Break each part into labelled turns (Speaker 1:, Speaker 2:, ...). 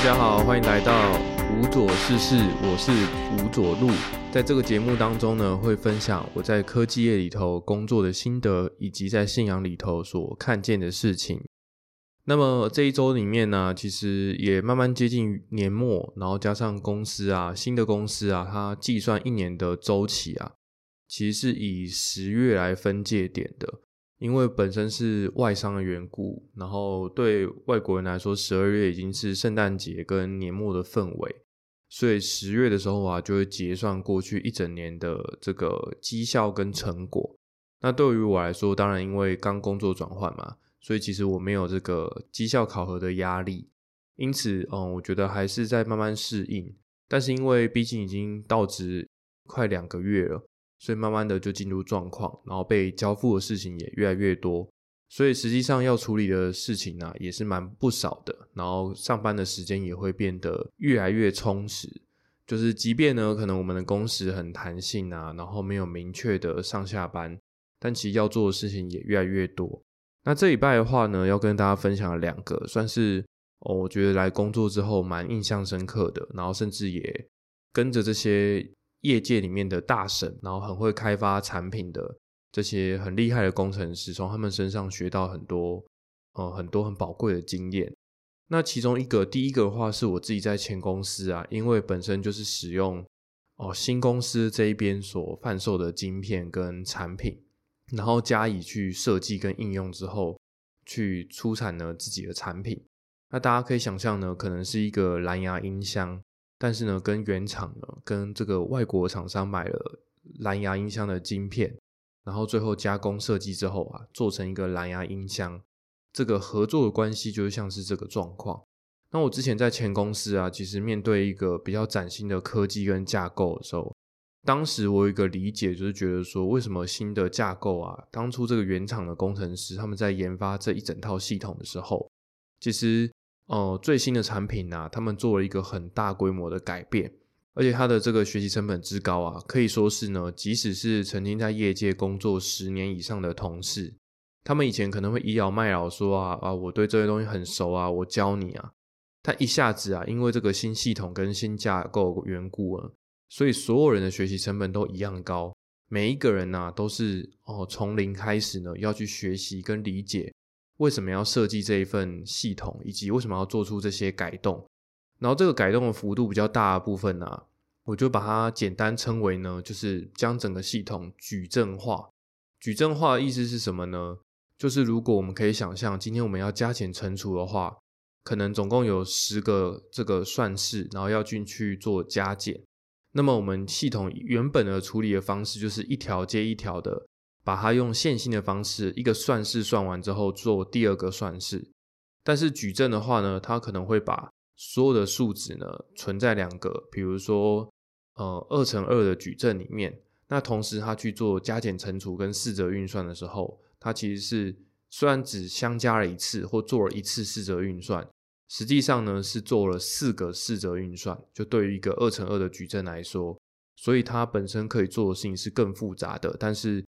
Speaker 1: 大家好，欢迎来到无左事事，我是吴左路。在这个节目当中呢，会分享我在科技业里头工作的心得，以及在信仰里头所看见的事情。那么这一周里面呢，其实也慢慢接近年末，然后加上公司啊，新的公司啊，它计算一年的周期啊，其实是以十月来分界点的。因为本身是外商的缘故，然后对外国人来说，十二月已经是圣诞节跟年末的氛围，所以十月的时候啊，就会结算过去一整年的这个绩效跟成果。那对于我来说，当然因为刚工作转换嘛，所以其实我没有这个绩效考核的压力，因此，嗯，我觉得还是在慢慢适应。但是因为毕竟已经到职快两个月了。所以慢慢的就进入状况，然后被交付的事情也越来越多，所以实际上要处理的事情呢也是蛮不少的，然后上班的时间也会变得越来越充实。就是即便呢可能我们的工时很弹性啊，然后没有明确的上下班，但其实要做的事情也越来越多。那这礼拜的话呢，要跟大家分享两个，算是哦我觉得来工作之后蛮印象深刻的，然后甚至也跟着这些。业界里面的大神，然后很会开发产品的这些很厉害的工程师，从他们身上学到很多，呃，很多很宝贵的经验。那其中一个，第一个的话是我自己在前公司啊，因为本身就是使用哦新公司这一边所贩售的晶片跟产品，然后加以去设计跟应用之后，去出产了自己的产品。那大家可以想象呢，可能是一个蓝牙音箱。但是呢，跟原厂呢，跟这个外国厂商买了蓝牙音箱的晶片，然后最后加工设计之后啊，做成一个蓝牙音箱，这个合作的关系就像是这个状况。那我之前在前公司啊，其实面对一个比较崭新的科技跟架构的时候，当时我有一个理解，就是觉得说，为什么新的架构啊，当初这个原厂的工程师他们在研发这一整套系统的时候，其实。哦，最新的产品呢，他们做了一个很大规模的改变，而且它的这个学习成本之高啊，可以说是呢，即使是曾经在业界工作十年以上的同事，他们以前可能会倚老卖老说啊啊，我对这些东西很熟啊，我教你啊，他一下子啊，因为这个新系统跟新架构缘故啊，所以所有人的学习成本都一样高，每一个人呢，都是哦从零开始呢，要去学习跟理解。为什么要设计这一份系统，以及为什么要做出这些改动？然后这个改动的幅度比较大的部分呢，我就把它简单称为呢，就是将整个系统矩阵化。矩阵化的意思是什么呢？就是如果我们可以想象，今天我们要加减乘除的话，可能总共有十个这个算式，然后要进去做加减。那么我们系统原本的处理的方式，就是一条接一条的。把它用线性的方式，一个算式算完之后做第二个算式。但是矩阵的话呢，它可能会把所有的数值呢存在两个，比如说呃二乘二的矩阵里面。那同时它去做加减乘除跟四则运算的时候，它其实是虽然只相加了一次或做了一次四则运算，实际上呢是做了四个四则运算。就对于一个二乘二的矩阵来说，所以它本身可以做的事情是更复杂的，但是。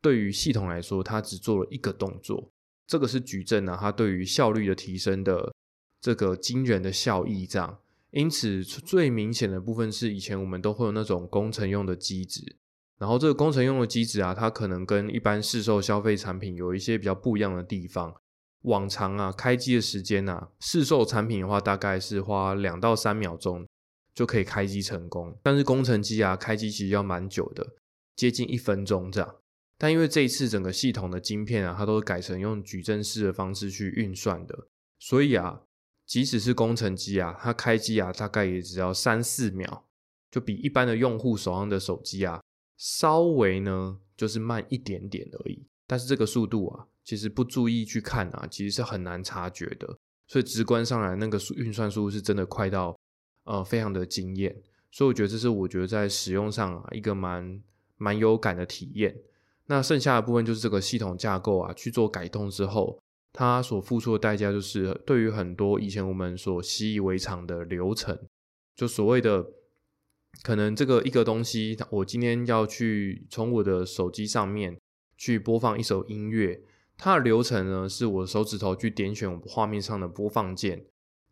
Speaker 1: 对于系统来说，它只做了一个动作，这个是矩阵啊，它对于效率的提升的这个惊人的效益，这样。因此，最明显的部分是以前我们都会有那种工程用的机子，然后这个工程用的机子啊，它可能跟一般市售消费产品有一些比较不一样的地方。往常啊，开机的时间啊，市售产品的话，大概是花两到三秒钟就可以开机成功，但是工程机啊，开机其实要蛮久的，接近一分钟这样。但因为这一次整个系统的晶片啊，它都是改成用矩阵式的方式去运算的，所以啊，即使是工程机啊，它开机啊，大概也只要三四秒，就比一般的用户手上的手机啊，稍微呢就是慢一点点而已。但是这个速度啊，其实不注意去看啊，其实是很难察觉的。所以直观上来，那个运算速度是真的快到呃非常的惊艳。所以我觉得这是我觉得在使用上啊一个蛮蛮有感的体验。那剩下的部分就是这个系统架构啊，去做改动之后，它所付出的代价就是，对于很多以前我们所习以为常的流程，就所谓的可能这个一个东西，我今天要去从我的手机上面去播放一首音乐，它的流程呢，是我手指头去点选画面上的播放键，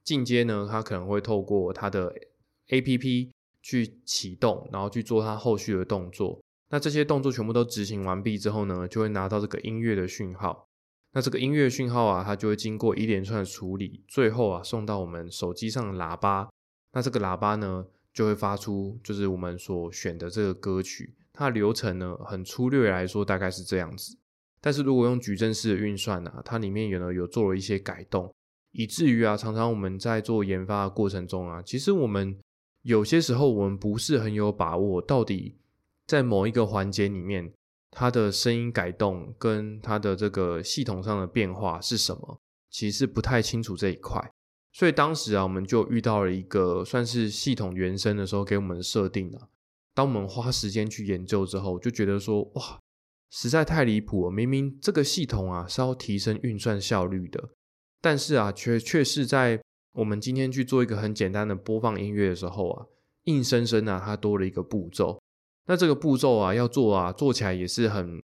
Speaker 1: 进阶呢，它可能会透过它的 A P P 去启动，然后去做它后续的动作。那这些动作全部都执行完毕之后呢，就会拿到这个音乐的讯号。那这个音乐讯号啊，它就会经过一连串的处理，最后啊送到我们手机上的喇叭。那这个喇叭呢，就会发出就是我们所选的这个歌曲。它的流程呢，很粗略来说大概是这样子。但是如果用矩阵式的运算呢，它里面有呢有做了一些改动，以至于啊，常常我们在做研发的过程中啊，其实我们有些时候我们不是很有把握，到底在某一个环节里面。它的声音改动跟它的这个系统上的变化是什么？其实不太清楚这一块，所以当时啊，我们就遇到了一个算是系统原生的时候给我们设定了。当我们花时间去研究之后，就觉得说哇，实在太离谱了！明明这个系统啊是要提升运算效率的，但是啊，却却是在我们今天去做一个很简单的播放音乐的时候啊，硬生生啊，它多了一个步骤。那这个步骤啊，要做啊，做起来也是很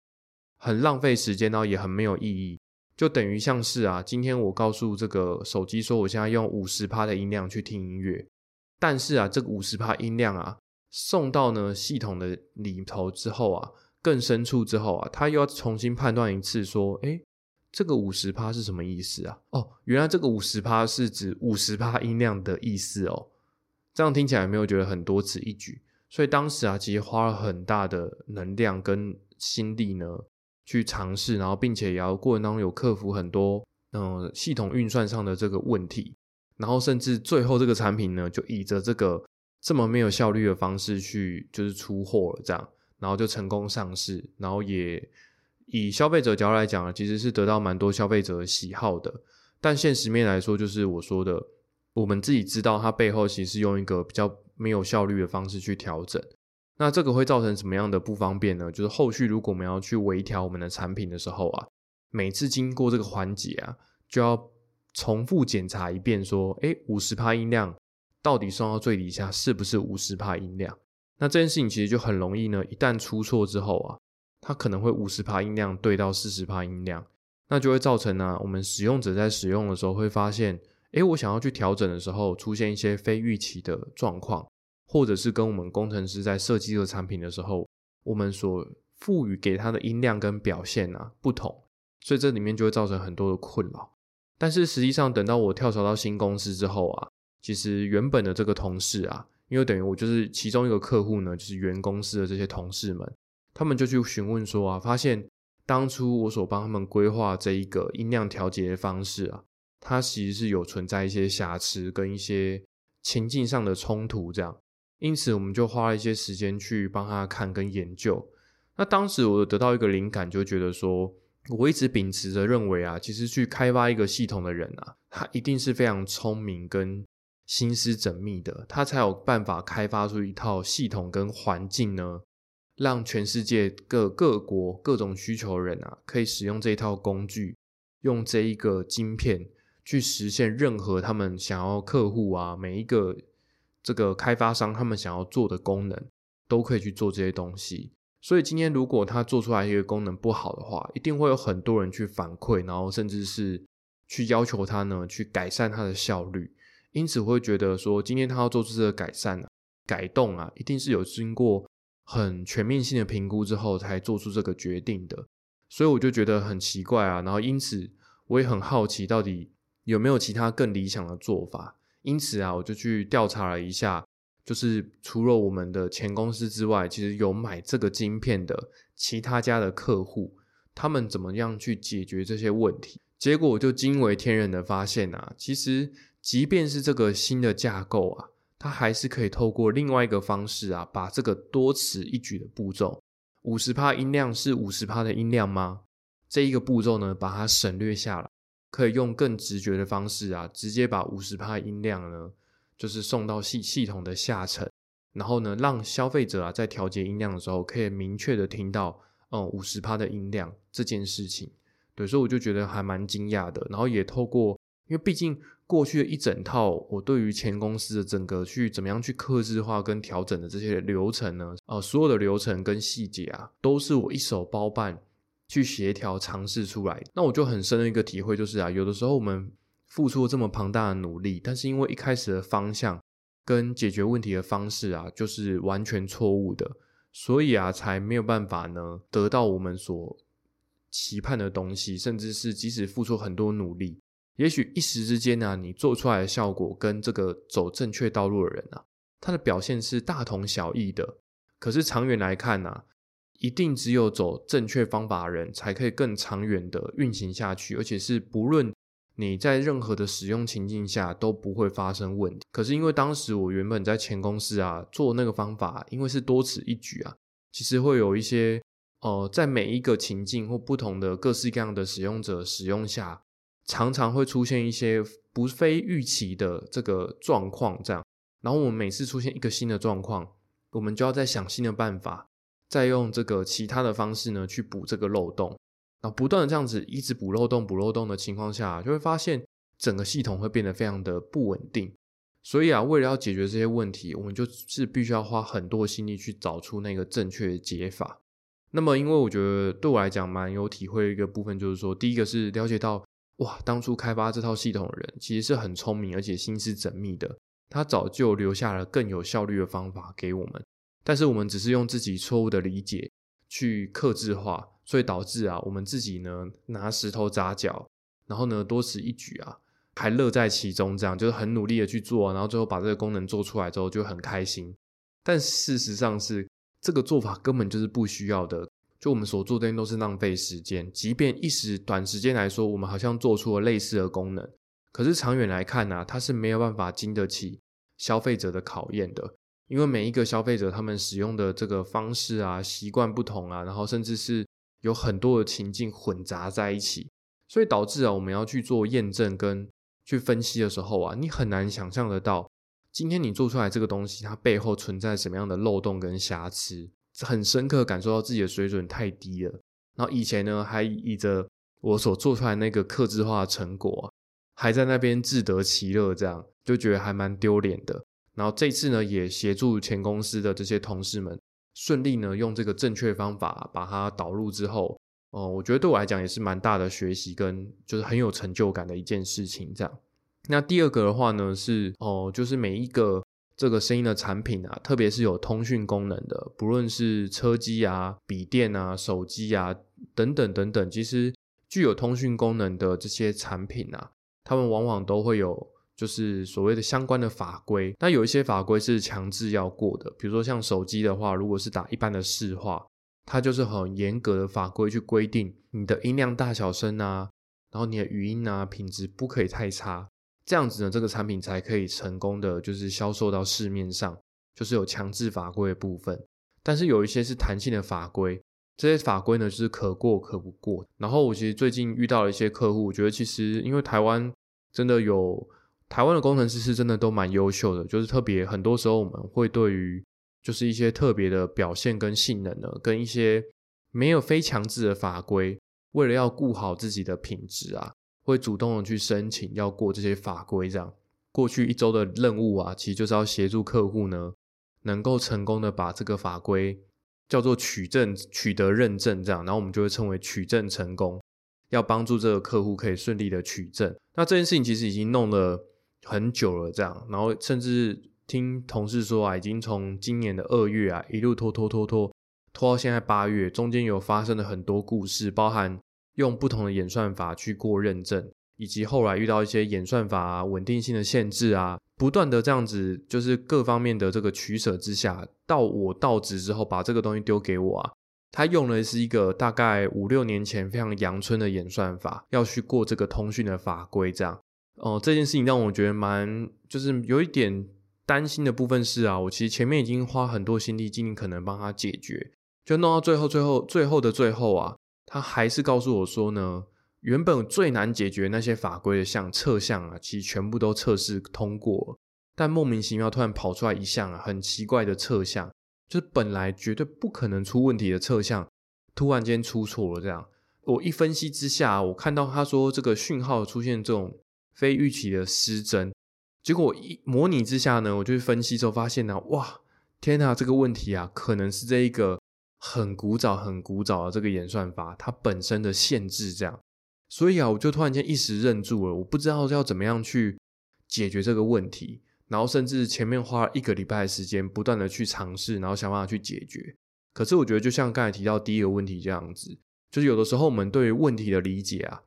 Speaker 1: 很浪费时间，然后也很没有意义。就等于像是啊，今天我告诉这个手机说，我现在用五十帕的音量去听音乐，但是啊，这个五十帕音量啊，送到呢系统的里头之后啊，更深处之后啊，它又要重新判断一次，说，哎，这个五十帕是什么意思啊？哦，原来这个五十帕是指五十帕音量的意思哦。这样听起来有没有觉得很多此一举？所以当时啊，其实花了很大的能量跟心力呢，去尝试，然后并且也要过程当中有克服很多嗯系统运算上的这个问题，然后甚至最后这个产品呢，就以着这个这么没有效率的方式去就是出货了，这样，然后就成功上市，然后也以消费者角度来讲，其实是得到蛮多消费者喜好的，但现实面来说，就是我说的，我们自己知道它背后其实是用一个比较。没有效率的方式去调整，那这个会造成什么样的不方便呢？就是后续如果我们要去微调我们的产品的时候啊，每次经过这个环节啊，就要重复检查一遍，说，哎，五十帕音量到底送到最底下是不是五十帕音量？那这件事情其实就很容易呢，一旦出错之后啊，它可能会五十帕音量对到四十帕音量，那就会造成呢，我们使用者在使用的时候会发现。诶，我想要去调整的时候，出现一些非预期的状况，或者是跟我们工程师在设计这个产品的时候，我们所赋予给它的音量跟表现啊不同，所以这里面就会造成很多的困扰。但是实际上，等到我跳槽到新公司之后啊，其实原本的这个同事啊，因为等于我就是其中一个客户呢，就是原公司的这些同事们，他们就去询问说啊，发现当初我所帮他们规划这一个音量调节的方式啊。它其实是有存在一些瑕疵跟一些情境上的冲突，这样，因此我们就花了一些时间去帮他看跟研究。那当时我得到一个灵感，就觉得说，我一直秉持着认为啊，其实去开发一个系统的人啊，他一定是非常聪明跟心思缜密的，他才有办法开发出一套系统跟环境呢，让全世界各各国各种需求人啊，可以使用这一套工具，用这一个晶片。去实现任何他们想要客户啊，每一个这个开发商他们想要做的功能，都可以去做这些东西。所以今天如果他做出来一个功能不好的话，一定会有很多人去反馈，然后甚至是去要求他呢去改善它的效率。因此我会觉得说，今天他要做出这个改善啊、改动啊，一定是有经过很全面性的评估之后才做出这个决定的。所以我就觉得很奇怪啊，然后因此我也很好奇到底。有没有其他更理想的做法？因此啊，我就去调查了一下，就是除了我们的前公司之外，其实有买这个晶片的其他家的客户，他们怎么样去解决这些问题？结果我就惊为天人的发现啊，其实即便是这个新的架构啊，它还是可以透过另外一个方式啊，把这个多此一举的步骤，五十帕音量是五十帕的音量吗？这一个步骤呢，把它省略下来。可以用更直觉的方式啊，直接把五十帕音量呢，就是送到系系统的下层，然后呢，让消费者啊在调节音量的时候，可以明确的听到，嗯，五十帕的音量这件事情。对，所以我就觉得还蛮惊讶的。然后也透过，因为毕竟过去的一整套，我对于前公司的整个去怎么样去克制化跟调整的这些流程呢，呃，所有的流程跟细节啊，都是我一手包办。去协调尝试出来，那我就很深的一个体会就是啊，有的时候我们付出了这么庞大的努力，但是因为一开始的方向跟解决问题的方式啊，就是完全错误的，所以啊，才没有办法呢得到我们所期盼的东西，甚至是即使付出很多努力，也许一时之间呢，你做出来的效果跟这个走正确道路的人啊，他的表现是大同小异的。可是长远来看呢，一定只有走正确方法的人，才可以更长远的运行下去，而且是不论。你在任何的使用情境下都不会发生问题。可是因为当时我原本在前公司啊做那个方法，因为是多此一举啊，其实会有一些呃，在每一个情境或不同的各式各样的使用者使用下，常常会出现一些不非预期的这个状况。这样，然后我们每次出现一个新的状况，我们就要再想新的办法，再用这个其他的方式呢去补这个漏洞。然后不断的这样子一直补漏洞、补漏洞的情况下，就会发现整个系统会变得非常的不稳定。所以啊，为了要解决这些问题，我们就是必须要花很多心力去找出那个正确的解法。那么，因为我觉得对我来讲蛮有体会一个部分，就是说，第一个是了解到，哇，当初开发这套系统的人其实是很聪明，而且心思缜密的，他早就留下了更有效率的方法给我们，但是我们只是用自己错误的理解去克制化。所以导致啊，我们自己呢拿石头砸脚，然后呢多此一举啊，还乐在其中，这样就是很努力的去做，然后最后把这个功能做出来之后就很开心。但事实上是这个做法根本就是不需要的，就我们所做的都是浪费时间。即便一时短时间来说，我们好像做出了类似的功能，可是长远来看呢，它是没有办法经得起消费者的考验的，因为每一个消费者他们使用的这个方式啊、习惯不同啊，然后甚至是。有很多的情境混杂在一起，所以导致啊，我们要去做验证跟去分析的时候啊，你很难想象得到，今天你做出来这个东西，它背后存在什么样的漏洞跟瑕疵，很深刻感受到自己的水准太低了。然后以前呢，还以着我所做出来那个克制化的成果，还在那边自得其乐，这样就觉得还蛮丢脸的。然后这次呢，也协助前公司的这些同事们。顺利呢，用这个正确方法把它导入之后，哦，我觉得对我来讲也是蛮大的学习跟就是很有成就感的一件事情。这样，那第二个的话呢是哦，就是每一个这个声音的产品啊，特别是有通讯功能的，不论是车机啊、笔电啊、手机啊等等等等，其实具有通讯功能的这些产品啊，他们往往都会有。就是所谓的相关的法规，那有一些法规是强制要过的，比如说像手机的话，如果是打一般的市话，它就是很严格的法规去规定你的音量大小声啊，然后你的语音啊品质不可以太差，这样子呢，这个产品才可以成功的就是销售到市面上，就是有强制法规的部分。但是有一些是弹性的法规，这些法规呢就是可过可不过。然后我其实最近遇到了一些客户，我觉得其实因为台湾真的有。台湾的工程师是真的都蛮优秀的，就是特别很多时候我们会对于就是一些特别的表现跟性能呢，跟一些没有非强制的法规，为了要顾好自己的品质啊，会主动的去申请要过这些法规。这样过去一周的任务啊，其实就是要协助客户呢，能够成功的把这个法规叫做取证取得认证，这样，然后我们就会称为取证成功，要帮助这个客户可以顺利的取证。那这件事情其实已经弄了。很久了，这样，然后甚至听同事说啊，已经从今年的二月啊，一路拖拖拖拖拖到现在八月，中间有发生了很多故事，包含用不同的演算法去过认证，以及后来遇到一些演算法啊稳定性的限制啊，不断的这样子，就是各方面的这个取舍之下，到我到职之后，把这个东西丢给我啊，他用的是一个大概五六年前非常阳春的演算法，要去过这个通讯的法规，这样。哦，这件事情让我觉得蛮，就是有一点担心的部分是啊，我其实前面已经花很多心力，尽可能帮他解决，就弄到最后，最后，最后的最后啊，他还是告诉我说呢，原本最难解决那些法规的项侧项啊，其实全部都测试通过，但莫名其妙突然跑出来一项啊，很奇怪的侧项，就是本来绝对不可能出问题的侧项，突然间出错了。这样，我一分析之下，我看到他说这个讯号出现这种。非预期的失真，结果一模拟之下呢，我就去分析之后发现呢，哇，天哪，这个问题啊，可能是这一个很古早、很古早的这个演算法它本身的限制，这样，所以啊，我就突然间一时愣住了，我不知道要怎么样去解决这个问题，然后甚至前面花了一个礼拜的时间，不断的去尝试，然后想办法去解决。可是我觉得，就像刚才提到第一个问题这样子，就是有的时候我们对问题的理解啊，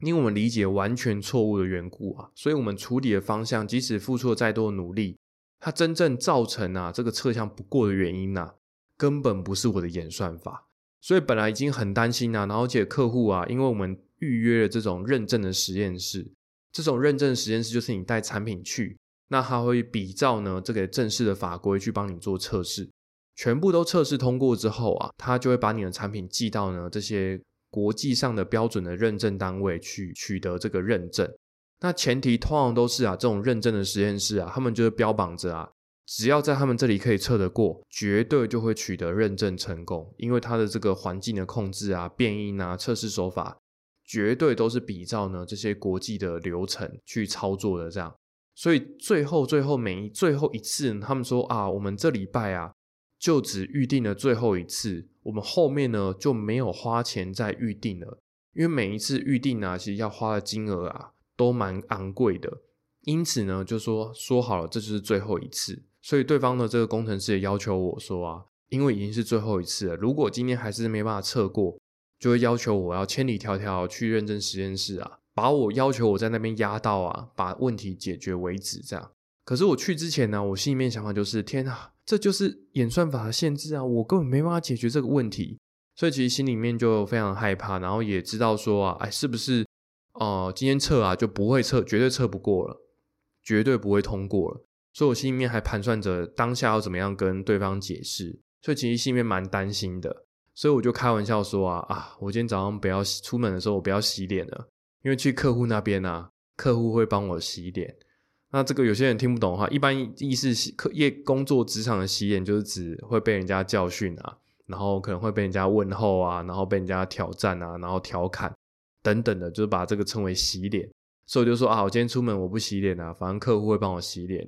Speaker 1: 因为我们理解完全错误的缘故啊，所以我们处理的方向，即使付出了再多的努力，它真正造成啊这个测向不过的原因呢，根本不是我的演算法。所以本来已经很担心啊，然后且客户啊，因为我们预约了这种认证的实验室，这种认证实验室就是你带产品去，那他会比照呢这个正式的法规去帮你做测试，全部都测试通过之后啊，他就会把你的产品寄到呢这些国际上的标准的认证单位去取得这个认证。那前提通常都是啊，这种认证的实验室啊，他们就是标榜着啊。只要在他们这里可以测得过，绝对就会取得认证成功，因为它的这个环境的控制啊、变音啊、测试手法，绝对都是比照呢这些国际的流程去操作的。这样，所以最后最后每一最后一次，他们说啊，我们这礼拜啊就只预定了最后一次，我们后面呢就没有花钱再预定了，因为每一次预定啊，其实要花的金额啊都蛮昂贵的，因此呢就说说好了，这就是最后一次。所以对方的这个工程师也要求我说啊，因为已经是最后一次了，如果今天还是没办法测过，就会要求我要千里迢迢去认证实验室啊，把我要求我在那边压到啊，把问题解决为止这样。可是我去之前呢，我心里面想法就是，天啊，这就是演算法的限制啊，我根本没办法解决这个问题。所以其实心里面就非常害怕，然后也知道说啊，哎，是不是哦，今天测啊就不会测，绝对测不过了，绝对不会通过了。所以我心里面还盘算着当下要怎么样跟对方解释，所以其实心里面蛮担心的。所以我就开玩笑说啊啊，我今天早上不要出门的时候我不要洗脸了，因为去客户那边啊，客户会帮我洗脸。那这个有些人听不懂的话，一般意思是业工作职场的洗脸就是指会被人家教训啊，然后可能会被人家问候啊，然后被人家挑战啊，然后调侃等等的，就是把这个称为洗脸。所以我就说啊，我今天出门我不洗脸啊，反正客户会帮我洗脸。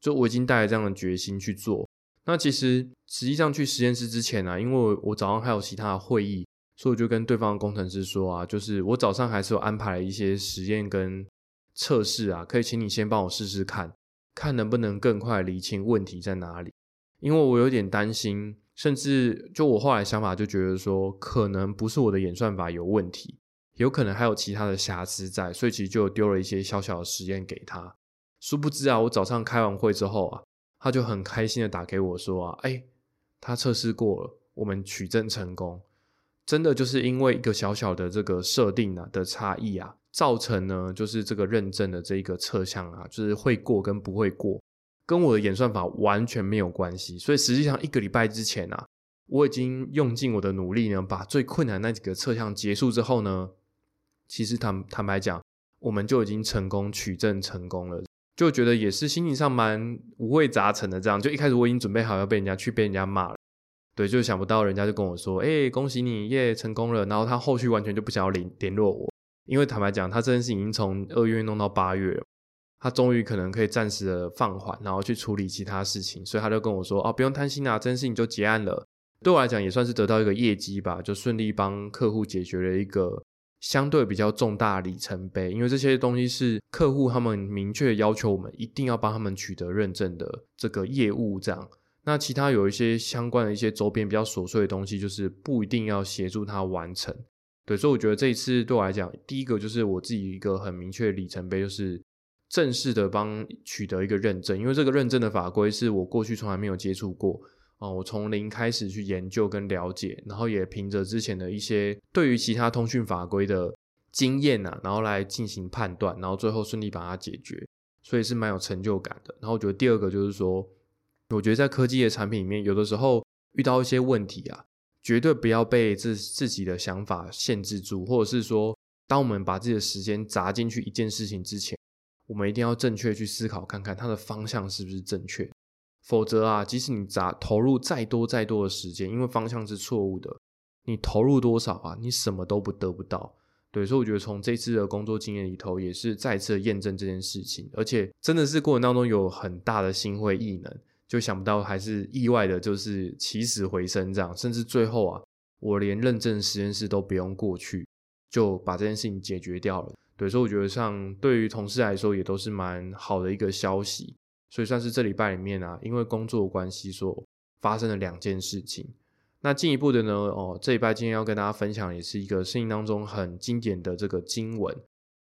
Speaker 1: 就我已经带着这样的决心去做。那其实实际上去实验室之前呢，因为我早上还有其他的会议，所以我就跟对方的工程师说啊，就是我早上还是有安排了一些实验跟测试啊，可以请你先帮我试试看，看能不能更快理清问题在哪里。因为我有点担心，甚至就我后来想法就觉得说，可能不是我的演算法有问题，有可能还有其他的瑕疵在，所以其实就丢了一些小小的实验给他。殊不知啊，我早上开完会之后啊，他就很开心的打给我说啊，哎，他测试过了，我们取证成功。真的就是因为一个小小的这个设定啊的差异啊，造成呢就是这个认证的这一个测项啊，就是会过跟不会过，跟我的演算法完全没有关系。所以实际上一个礼拜之前啊，我已经用尽我的努力呢，把最困难那几个测项结束之后呢，其实坦坦白讲，我们就已经成功取证成功了。就觉得也是心情上蛮五味杂陈的，这样就一开始我已经准备好要被人家去被人家骂了，对，就想不到人家就跟我说，哎，恭喜你耶，成功了。然后他后续完全就不想要联联络我，因为坦白讲，他这件事已经从二月弄到八月了，他终于可能可以暂时的放缓，然后去处理其他事情，所以他就跟我说，哦，不用担心啊，这件事情就结案了。对我来讲也算是得到一个业绩吧，就顺利帮客户解决了一个。相对比较重大里程碑，因为这些东西是客户他们明确要求我们一定要帮他们取得认证的这个业务，这样。那其他有一些相关的一些周边比较琐碎的东西，就是不一定要协助他完成。对，所以我觉得这一次对我来讲，第一个就是我自己一个很明确的里程碑，就是正式的帮取得一个认证，因为这个认证的法规是我过去从来没有接触过。啊，我从零开始去研究跟了解，然后也凭着之前的一些对于其他通讯法规的经验呐，然后来进行判断，然后最后顺利把它解决，所以是蛮有成就感的。然后我觉得第二个就是说，我觉得在科技的产品里面，有的时候遇到一些问题啊，绝对不要被自自己的想法限制住，或者是说，当我们把自己的时间砸进去一件事情之前，我们一定要正确去思考，看看它的方向是不是正确。否则啊，即使你砸投入再多再多的时间，因为方向是错误的，你投入多少啊，你什么都不得不到。对，所以我觉得从这次的工作经验里头，也是再次验证这件事情，而且真的是过程当中有很大的心灰意冷，就想不到还是意外的，就是起死回生这样，甚至最后啊，我连认证实验室都不用过去，就把这件事情解决掉了。对，所以我觉得像对于同事来说，也都是蛮好的一个消息。所以算是这礼拜里面啊，因为工作关系所发生的两件事情。那进一步的呢，哦，这礼拜今天要跟大家分享，也是一个圣经当中很经典的这个经文。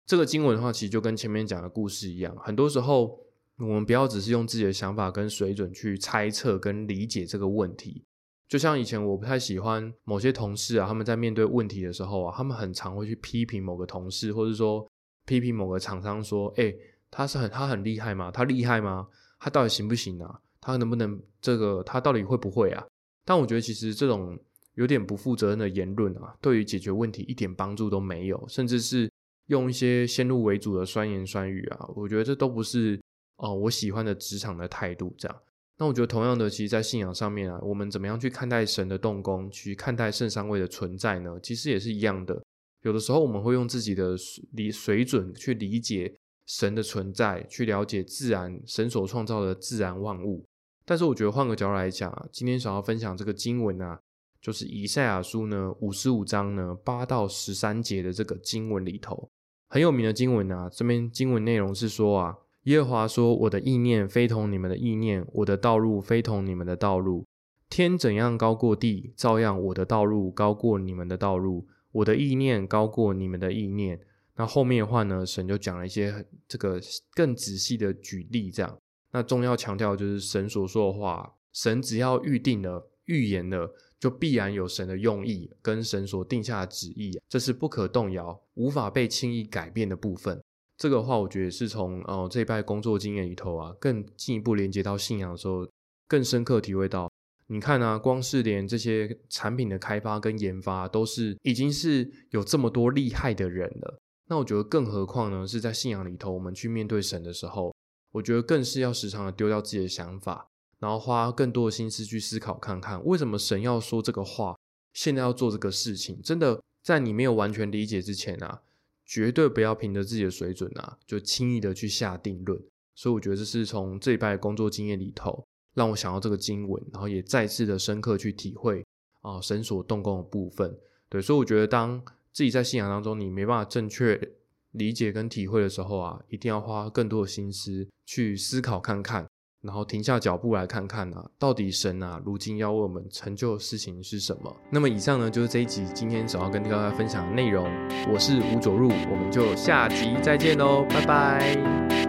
Speaker 1: 这个经文的话，其实就跟前面讲的故事一样，很多时候我们不要只是用自己的想法跟水准去猜测跟理解这个问题。就像以前我不太喜欢某些同事啊，他们在面对问题的时候啊，他们很常会去批评某个同事，或者说批评某个厂商，说：“哎，他是很他很厉害吗？他厉害吗？他到底行不行啊？他能不能这个？他到底会不会啊？”但我觉得其实这种有点不负责任的言论啊，对于解决问题一点帮助都没有，甚至是用一些先入为主的酸言酸语啊，我觉得这都不是哦我喜欢的职场的态度，这样。那我觉得同样的，其实，在信仰上面啊，我们怎么样去看待神的动工，去看待圣三位的存在呢？其实也是一样的。有的时候我们会用自己的理水准去理解神的存在，去了解自然神所创造的自然万物。但是我觉得换个角度来讲啊，今天想要分享这个经文啊，就是以赛亚书呢五十五章呢八到十三节的这个经文里头很有名的经文啊。这边经文内容是说啊。耶和华说：“我的意念非同你们的意念，我的道路非同你们的道路。天怎样高过地，照样我的道路高过你们的道路，我的意念高过你们的意念。”那后面的话呢，神就讲了一些这个更仔细的举例，这样。那重要强调就是神所说的话，神只要预定了、预言了，就必然有神的用意跟神所定下的旨意，这是不可动摇、无法被轻易改变的部分。这个话，我觉得是从哦这一拜工作经验里头啊，更进一步连接到信仰的时候，更深刻体会到。你看啊，光是连这些产品的开发跟研发，都是已经是有这么多厉害的人了。那我觉得，更何况呢，是在信仰里头，我们去面对神的时候，我觉得更是要时常的丢掉自己的想法，然后花更多的心思去思考，看看为什么神要说这个话，现在要做这个事情。真的，在你没有完全理解之前啊。绝对不要凭着自己的水准啊，就轻易的去下定论。所以我觉得这是从这一拜工作经验里头，让我想到这个经文，然后也再次的深刻去体会啊神所动工的部分。对，所以我觉得当自己在信仰当中你没办法正确理解跟体会的时候啊，一定要花更多的心思去思考看看。然后停下脚步来看看啊，到底神啊，如今要为我们成就的事情是什么？那么以上呢，就是这一集今天想要跟大家分享的内容。我是吴佐入，我们就下集再见喽，拜拜。